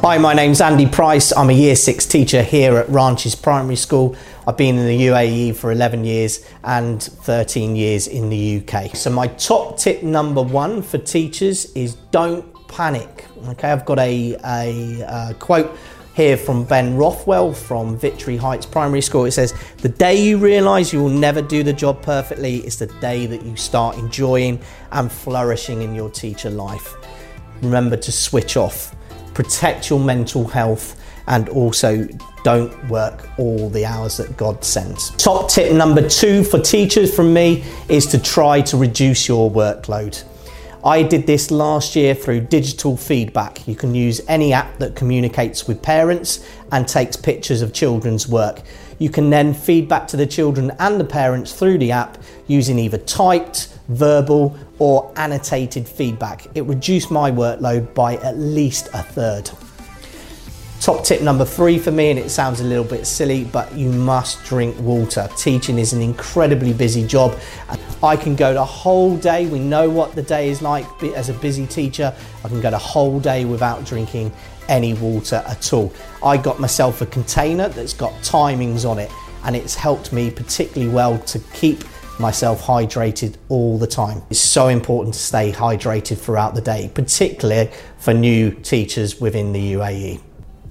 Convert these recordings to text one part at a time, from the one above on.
Hi, my name's Andy Price. I'm a year six teacher here at Ranches Primary School. I've been in the UAE for 11 years and 13 years in the UK. So, my top tip number one for teachers is don't panic. Okay, I've got a, a, a quote here from Ben Rothwell from Victory Heights Primary School. It says, The day you realise you will never do the job perfectly is the day that you start enjoying and flourishing in your teacher life. Remember to switch off protect your mental health, and also don't work all the hours that God sends. Top tip number two for teachers from me is to try to reduce your workload. I did this last year through digital feedback. You can use any app that communicates with parents and takes pictures of children's work. You can then feedback to the children and the parents through the app using either typed, verbal, or annotated feedback. It reduced my workload by at least a third. Top tip number three for me, and it sounds a little bit silly, but you must drink water. Teaching is an incredibly busy job. I can go the whole day, we know what the day is like as a busy teacher. I can go the whole day without drinking any water at all. I got myself a container that's got timings on it, and it's helped me particularly well to keep myself hydrated all the time. It's so important to stay hydrated throughout the day, particularly for new teachers within the UAE.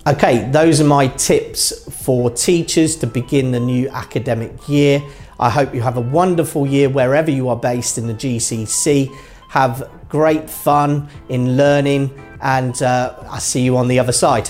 Okay, those are my tips for teachers to begin the new academic year. I hope you have a wonderful year wherever you are based in the GCC. Have great fun in learning, and uh, I'll see you on the other side.